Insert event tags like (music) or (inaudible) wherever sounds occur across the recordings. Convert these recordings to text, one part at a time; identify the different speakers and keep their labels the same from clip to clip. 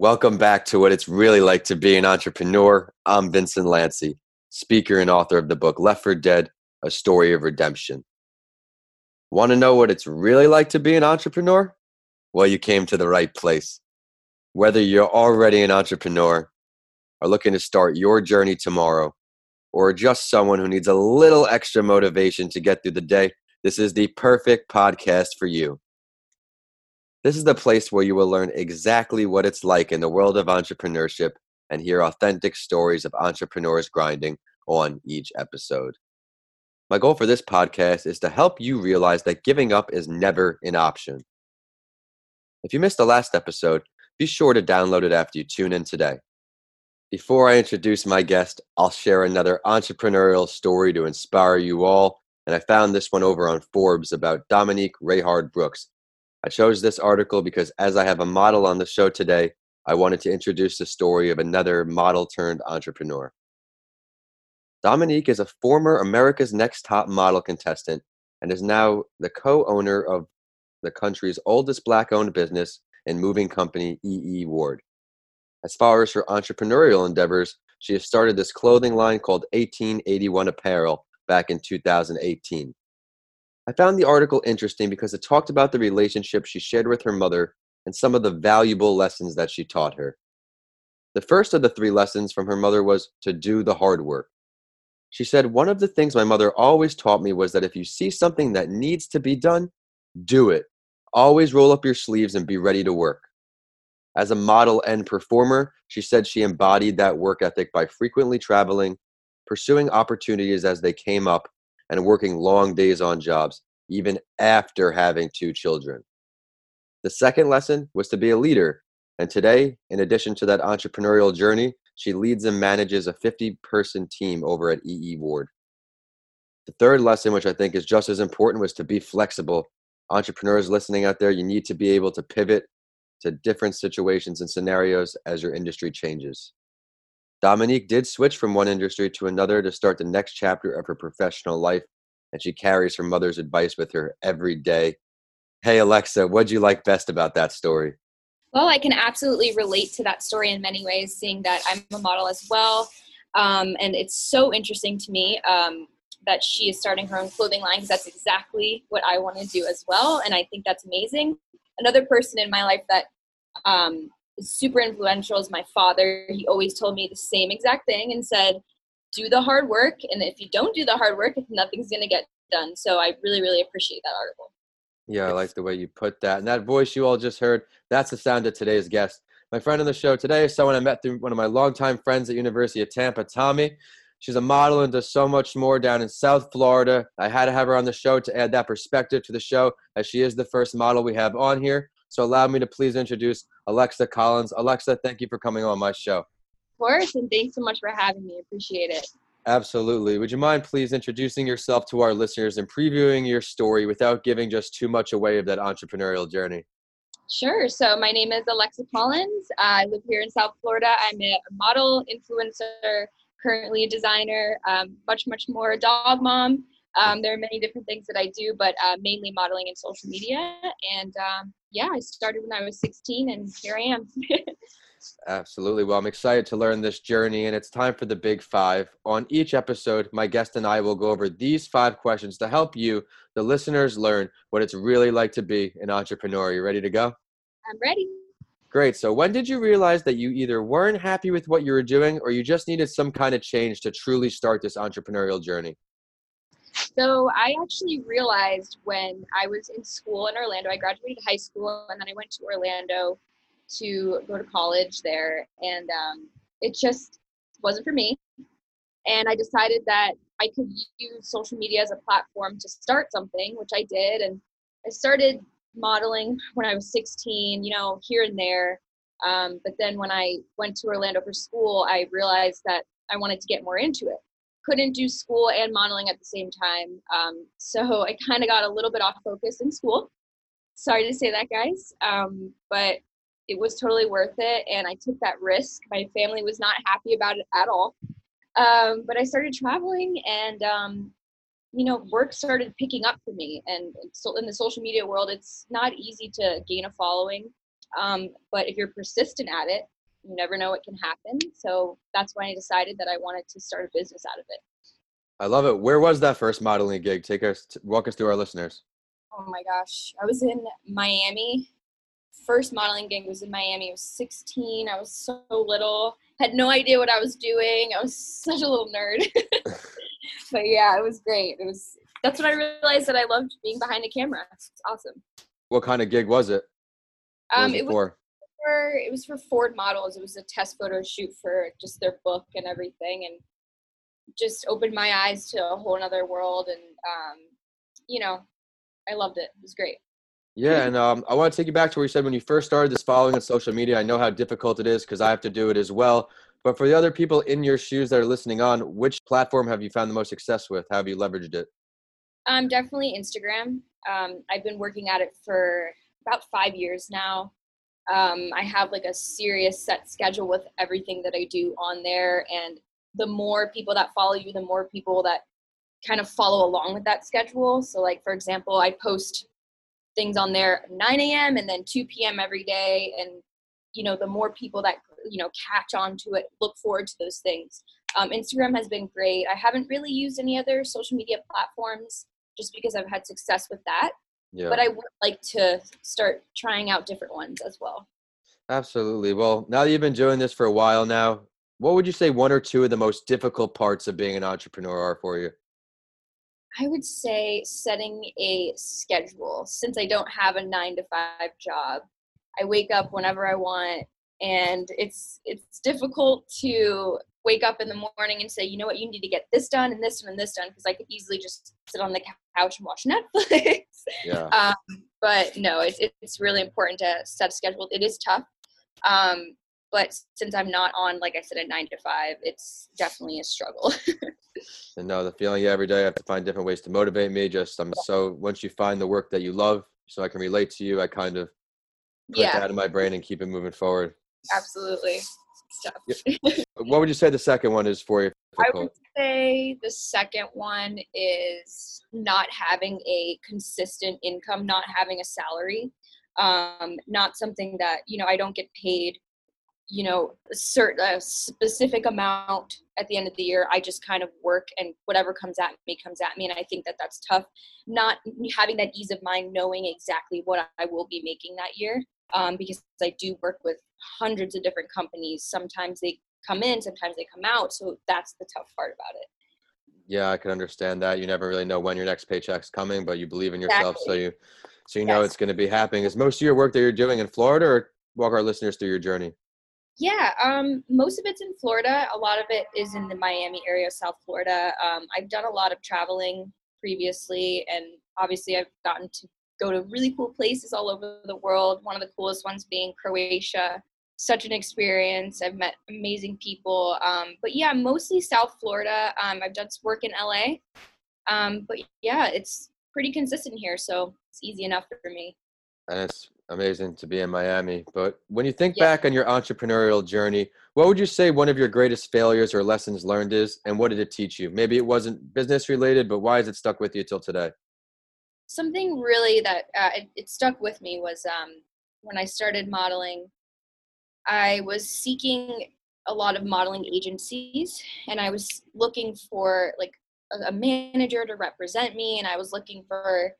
Speaker 1: Welcome back to what it's really like to be an entrepreneur. I'm Vincent Lanci, speaker and author of the book Left for Dead A Story of Redemption. Want to know what it's really like to be an entrepreneur? Well, you came to the right place. Whether you're already an entrepreneur, are looking to start your journey tomorrow, or just someone who needs a little extra motivation to get through the day, this is the perfect podcast for you. This is the place where you will learn exactly what it's like in the world of entrepreneurship and hear authentic stories of entrepreneurs grinding on each episode. My goal for this podcast is to help you realize that giving up is never an option. If you missed the last episode, be sure to download it after you tune in today. Before I introduce my guest, I'll share another entrepreneurial story to inspire you all. And I found this one over on Forbes about Dominique Reighard Brooks, I chose this article because as I have a model on the show today, I wanted to introduce the story of another model turned entrepreneur. Dominique is a former America's Next Top Model contestant and is now the co owner of the country's oldest black owned business and moving company, EE Ward. As far as her entrepreneurial endeavors, she has started this clothing line called 1881 Apparel back in 2018. I found the article interesting because it talked about the relationship she shared with her mother and some of the valuable lessons that she taught her. The first of the three lessons from her mother was to do the hard work. She said, One of the things my mother always taught me was that if you see something that needs to be done, do it. Always roll up your sleeves and be ready to work. As a model and performer, she said she embodied that work ethic by frequently traveling, pursuing opportunities as they came up, and working long days on jobs, even after having two children. The second lesson was to be a leader. And today, in addition to that entrepreneurial journey, she leads and manages a 50 person team over at EE Ward. The third lesson, which I think is just as important, was to be flexible. Entrepreneurs listening out there, you need to be able to pivot to different situations and scenarios as your industry changes. Dominique did switch from one industry to another to start the next chapter of her professional life, and she carries her mother's advice with her every day. Hey, Alexa, what'd you like best about that story?
Speaker 2: Well, I can absolutely relate to that story in many ways, seeing that I'm a model as well. Um, and it's so interesting to me um, that she is starting her own clothing line because that's exactly what I want to do as well. And I think that's amazing. Another person in my life that um, super influential is my father. He always told me the same exact thing and said, do the hard work. And if you don't do the hard work, nothing's going to get done. So I really, really appreciate that article.
Speaker 1: Yeah, I like the way you put that. And that voice you all just heard, that's the sound of today's guest. My friend on the show today someone I met through one of my longtime friends at University of Tampa, Tommy. She's a model and does so much more down in South Florida. I had to have her on the show to add that perspective to the show, as she is the first model we have on here. So allow me to please introduce Alexa Collins. Alexa, thank you for coming on my show. Of
Speaker 2: course, and thanks so much for having me. Appreciate it.
Speaker 1: Absolutely. Would you mind please introducing yourself to our listeners and previewing your story without giving just too much away of that entrepreneurial journey?
Speaker 2: Sure. So my name is Alexa Collins. I live here in South Florida. I'm a model, influencer, currently a designer, um, much, much more a dog mom. Um, there are many different things that I do, but uh, mainly modeling and social media. And um, yeah, I started when I was 16, and here I am. (laughs)
Speaker 1: Absolutely. Well, I'm excited to learn this journey, and it's time for the big five. On each episode, my guest and I will go over these five questions to help you, the listeners, learn what it's really like to be an entrepreneur. Are you ready to go?
Speaker 2: I'm ready.
Speaker 1: Great. So, when did you realize that you either weren't happy with what you were doing or you just needed some kind of change to truly start this entrepreneurial journey?
Speaker 2: So I actually realized when I was in school in Orlando, I graduated high school and then I went to Orlando to go to college there, and um, it just wasn't for me. And I decided that I could use social media as a platform to start something, which I did. And I started modeling when I was 16, you know, here and there. Um, but then when I went to Orlando for school, I realized that I wanted to get more into it couldn't do school and modeling at the same time. Um, so (laughs) I kind of got a little bit off focus in school. Sorry to say that, guys. Um, but it was totally worth it. And I took that risk. My family was not happy about it at all. Um, but I started traveling and, um, you know, work started picking up for me. And so in the social media world, it's not easy to gain a following. Um, but if you're persistent at it, you never know what can happen. So that's when I decided that I wanted to start a business out of it.
Speaker 1: I love it. Where was that first modeling gig? Take us, walk us through our listeners.
Speaker 2: Oh my gosh, I was in Miami. First modeling gig was in Miami. I was 16. I was so little. Had no idea what I was doing. I was (laughs) such a little nerd. (laughs) (laughs) but yeah, it was great. It was. That's when I realized that I loved being behind a camera. It's awesome.
Speaker 1: What kind of gig was it?
Speaker 2: What um, was it, it was for? For it was for Ford models. It was a test photo shoot for just their book and everything, and just opened my eyes to a whole other world. And um, you know, I loved it. It was great.
Speaker 1: Yeah, and um, I want to take you back to where you said when you first started this following on social media. I know how difficult it is because I have to do it as well. But for the other people in your shoes that are listening on, which platform have you found the most success with? How have you leveraged it?
Speaker 2: Um, definitely Instagram. Um, I've been working at it for about five years now. Um, I have like a serious set schedule with everything that I do on there, and the more people that follow you, the more people that kind of follow along with that schedule. So, like for example, I post things on there 9 a.m. and then 2 p.m. every day, and you know, the more people that you know catch on to it, look forward to those things. Um, Instagram has been great. I haven't really used any other social media platforms just because I've had success with that. Yeah. But I would like to start trying out different ones as well.
Speaker 1: Absolutely. Well, now that you've been doing this for a while now, what would you say one or two of the most difficult parts of being an entrepreneur are for you?
Speaker 2: I would say setting a schedule. Since I don't have a 9 to 5 job, I wake up whenever I want and it's it's difficult to wake up in the morning and say, you know what, you need to get this done and this one and this done because I could easily just sit on the couch and watch (laughs) Netflix. Yeah. Um, but no, it's it's really important to set a schedule. It is tough, um, but since I'm not on, like I said, a nine to five, it's definitely a struggle. (laughs)
Speaker 1: and no, the feeling every day I have to find different ways to motivate me. Just I'm so once you find the work that you love, so I can relate to you, I kind of put yeah. that in my brain and keep it moving forward.
Speaker 2: Absolutely.
Speaker 1: what would you say the second one is for you?
Speaker 2: I would say the second one is not having a consistent income, not having a salary, um, not something that you know I don't get paid. You know, a certain a specific amount at the end of the year. I just kind of work, and whatever comes at me comes at me, and I think that that's tough. Not having that ease of mind, knowing exactly what I will be making that year, um, because I do work with hundreds of different companies. Sometimes they come in, sometimes they come out. So that's the tough part about it.
Speaker 1: Yeah, I can understand that. You never really know when your next paycheck's coming, but you believe in yourself, exactly. so you so you know it's going to be happening. Is most of your work that you're doing in Florida, or walk our listeners through your journey?
Speaker 2: Yeah, um, most of it's in Florida. A lot of it is in the Miami area, South Florida. Um, I've done a lot of traveling previously, and obviously I've gotten to go to really cool places all over the world. One of the coolest ones being Croatia. Such an experience. I've met amazing people. Um, but yeah, mostly South Florida. Um, I've done work in LA. Um, but yeah, it's pretty consistent here, so it's easy enough for me.
Speaker 1: And it's amazing to be in Miami. But when you think yeah. back on your entrepreneurial journey, what would you say one of your greatest failures or lessons learned is, and what did it teach you? Maybe it wasn't business related, but why has it stuck with you till today?
Speaker 2: something really that uh, it, it, stuck with me was um, when I started modeling, I was seeking a lot of modeling agencies and I was looking for like a, a manager to represent me and I was looking for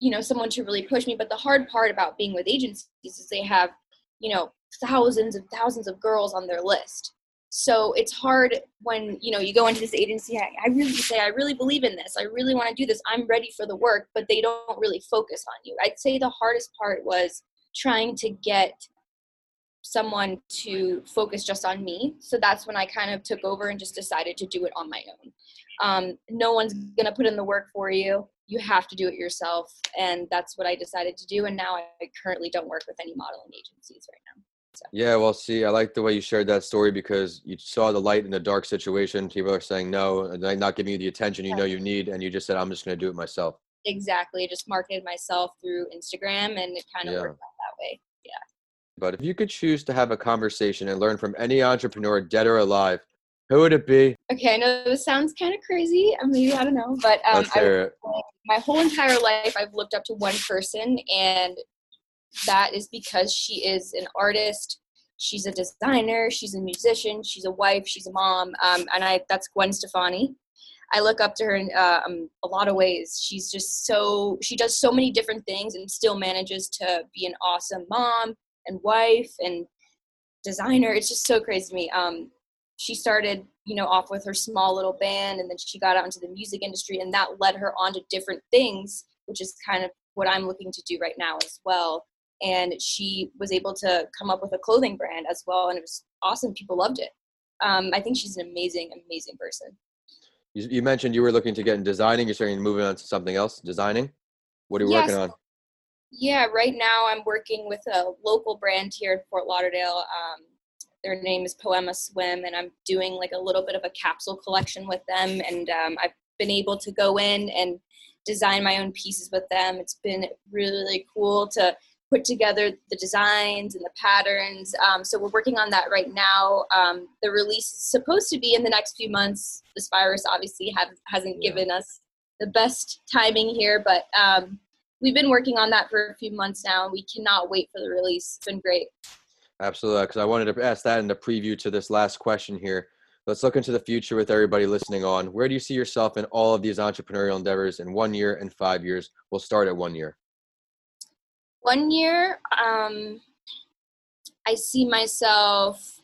Speaker 2: you know someone to really push me. But the hard part about being with agencies is they have you know thousands and thousands of girls on their list. So it's hard when you know you go into this agency I, I really say i really believe in this. I really want to do this. I'm ready for the work but they don't really focus on you. I'd say the hardest part was trying to get someone to focus just on me so that's when i kind of took over and just decided to do it on my own um, no one's going to put in the work for you you have to do it yourself and that's what i decided to do and now i currently don't work with any modeling agencies right now
Speaker 1: so. Yeah, well, see, I like the way you shared that story because you saw the light in a dark situation. People are saying no, and not giving you the attention you know you need, and you just said, "I'm just going to do it myself."
Speaker 2: Exactly. Just marketed myself through Instagram, and it kind of yeah. worked out that way. Yeah.
Speaker 1: But if you could choose to have a conversation and learn from any entrepreneur, dead or alive, who would it be?
Speaker 2: Okay, I know this sounds kind of crazy. Maybe I don't know, but um, I, my whole entire life, I've looked up to one person, and that is because she is an artist. She's a designer. She's a musician. She's a wife. She's a mom. Um, and I that's Gwen Stefani. I look up to her in uh, um, a lot of ways. She's just so she does so many different things and still manages to be an awesome mom and wife and designer. It's just so crazy to me. Um, she started, you know, off with her small little band, and then she got out into the music industry, and that led her on to different things, which is kind of what I'm looking to do right now as well. And she was able to come up with a clothing brand as well, and it was awesome. People loved it. Um, I think she's an amazing, amazing person.
Speaker 1: You, you, mentioned you were looking to get in designing. You're starting to move on to something else, designing. What are you working on?
Speaker 2: Yeah, right now I'm working with a local brand here in Fort Lauderdale. Um, their name is Poema Swim, and I'm doing like a little bit of a capsule collection with them. And um, I've been able to go in and design my own pieces with them. It's been really, cool to put together the designs and the patterns. Um, so we're working on that right now. Um, the release is supposed to be in the next few months. This virus obviously have, hasn't yeah. given us the best timing here, but um, we've been working on that for a few months now. We cannot wait for the release. It's been great.
Speaker 1: Absolutely, because I wanted to ask that in the preview to this last question here. Let's look into the future with everybody listening on. Where do you see yourself in all of these entrepreneurial endeavors in one year and five years? We'll start at one year.
Speaker 2: One year, um, I see myself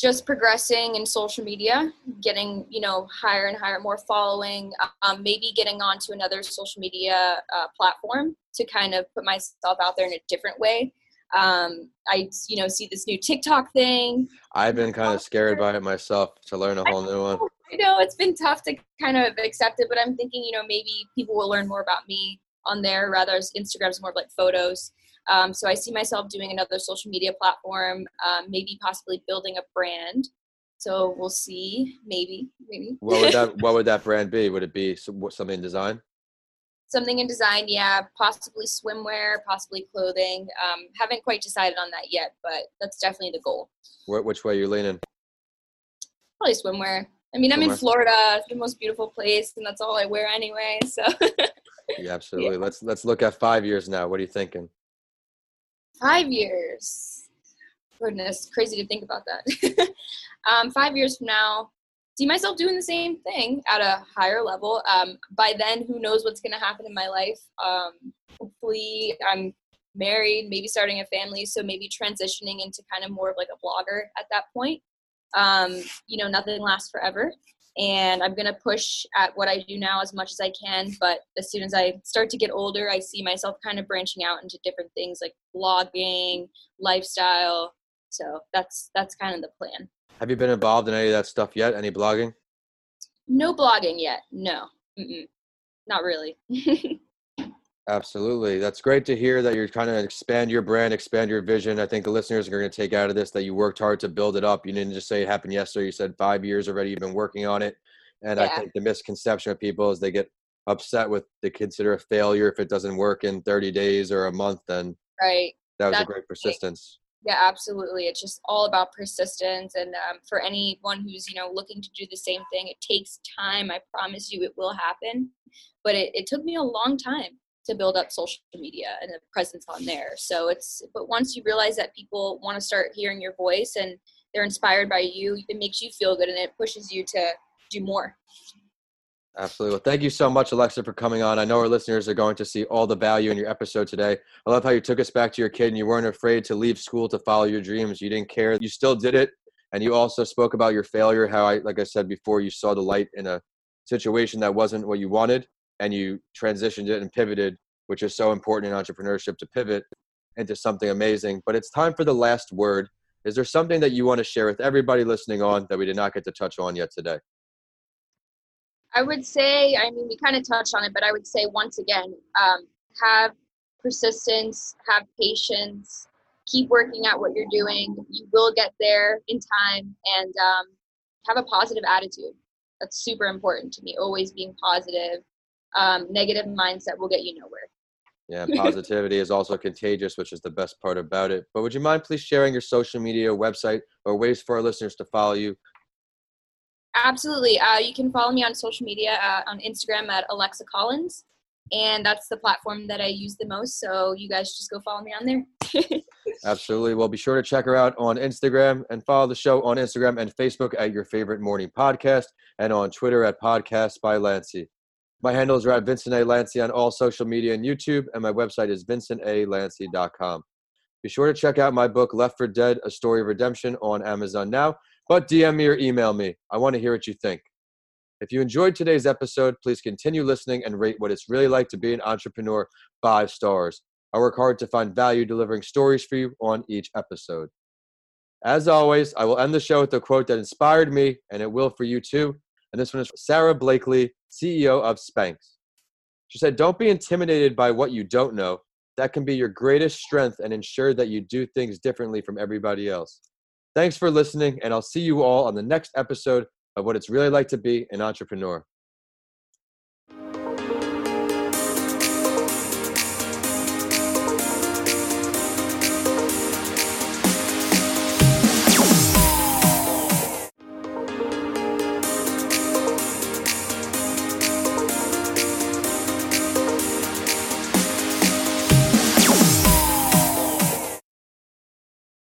Speaker 2: just progressing in social media, getting you know higher and higher, more following, um, maybe getting onto another social media uh, platform to kind of put myself out there in a different way. Um, I you know see this new TikTok thing.
Speaker 1: I've been kind of scared by it myself to learn a whole new one.
Speaker 2: I know it's been tough to kind of accept it, but I'm thinking you know maybe people will learn more about me on there rather as Instagram's more of like photos. Um, so I see myself doing another social media platform, um, maybe possibly building a brand. So we'll see, maybe, maybe.
Speaker 1: What would that What would that (laughs) brand be? Would it be something in design?
Speaker 2: Something in design, yeah. Possibly swimwear, possibly clothing. Um, haven't quite decided on that yet, but that's definitely the goal.
Speaker 1: Where, which way you're you leaning?
Speaker 2: Probably swimwear. I mean. I'm in Florida, it's the most beautiful place, and that's all I wear anyway. So. (laughs)
Speaker 1: yeah, absolutely. Yeah. Let's let's look at five years now. What are you thinking?
Speaker 2: Five years. Goodness, crazy to think about that. (laughs) um, five years from now, see myself doing the same thing at a higher level. Um, by then, who knows what's going to happen in my life? Um, hopefully, I'm married, maybe starting a family, so maybe transitioning into kind of more of like a blogger at that point. Um, you know, nothing lasts forever and I'm gonna push at what I do now as much as I can. But as soon as I start to get older, I see myself kind of branching out into different things like blogging, lifestyle. So that's that's kind of the plan.
Speaker 1: Have you been involved in any of that stuff yet? Any blogging?
Speaker 2: No blogging yet. No, Mm-mm. not really. (laughs)
Speaker 1: Absolutely. That's great to hear that you're trying to expand your brand, expand your vision. I think the listeners are going to take out of this that you worked hard to build it up. You didn't just say it happened yesterday. You said five years already. You've been working on it. And yeah. I think the misconception of people is they get upset with they consider a failure if it doesn't work in 30 days or a month. Then
Speaker 2: right.
Speaker 1: That was That's a great persistence.
Speaker 2: Yeah, absolutely. It's just all about persistence. And um, for anyone who's, you know, looking to do the same thing, it takes time. I promise you it will happen. But it, it took me a long time to build up social media and a presence on there. So it's, but once you realize that people want to start hearing your voice and they're inspired by you, it makes you feel good and it pushes you to do more.
Speaker 1: Absolutely. Well, thank you so much, Alexa, for coming on. I know our listeners are going to see all the value in your episode today. I love how you took us back to your kid and you weren't afraid to leave school to follow your dreams. You didn't care. You still did it. And you also spoke about your failure, how I, like I said before, you saw the light in a situation that wasn't what you wanted and you transitioned it and pivoted, which is so important in entrepreneurship to pivot into something amazing. But it's time for the last word. Is there something that you want to share with everybody listening on that we did not get to touch on yet today?
Speaker 2: I would say, I mean, we kind of touched on it, but I would say once again, um, have persistence, have patience, keep working at what you're doing. You will get there in time, and um, have a positive attitude. That's super important to me. Always being positive um, negative mindset will get you nowhere.
Speaker 1: Yeah, positivity is also contagious, which is the best part about it. But would you mind please sharing your social media, website, or ways for our listeners to follow you?
Speaker 2: Absolutely. Uh, you can follow me on social media uh, on Instagram at Alexa Collins. and that's the platform that I use the most. So you guys just go follow me on there. (laughs)
Speaker 1: Absolutely. Well, be sure to check her out on Instagram and follow the show on Instagram and Facebook at your favorite morning podcast and on Twitter at Podcast by Lanci. My handles are at Vincent A. Lanci on all social media and YouTube, and my website is vincentalanci.com. Be sure to check out my book, Left for Dead A Story of Redemption, on Amazon now, but DM me or email me. I want to hear what you think. If you enjoyed today's episode, please continue listening and rate what it's really like to be an entrepreneur five stars. I work hard to find value delivering stories for you on each episode. As always, I will end the show with a quote that inspired me, and it will for you too. And this one is Sara Blakely, CEO of Spanx. She said, Don't be intimidated by what you don't know. That can be your greatest strength and ensure that you do things differently from everybody else. Thanks for listening, and I'll see you all on the next episode of what it's really like to be an entrepreneur.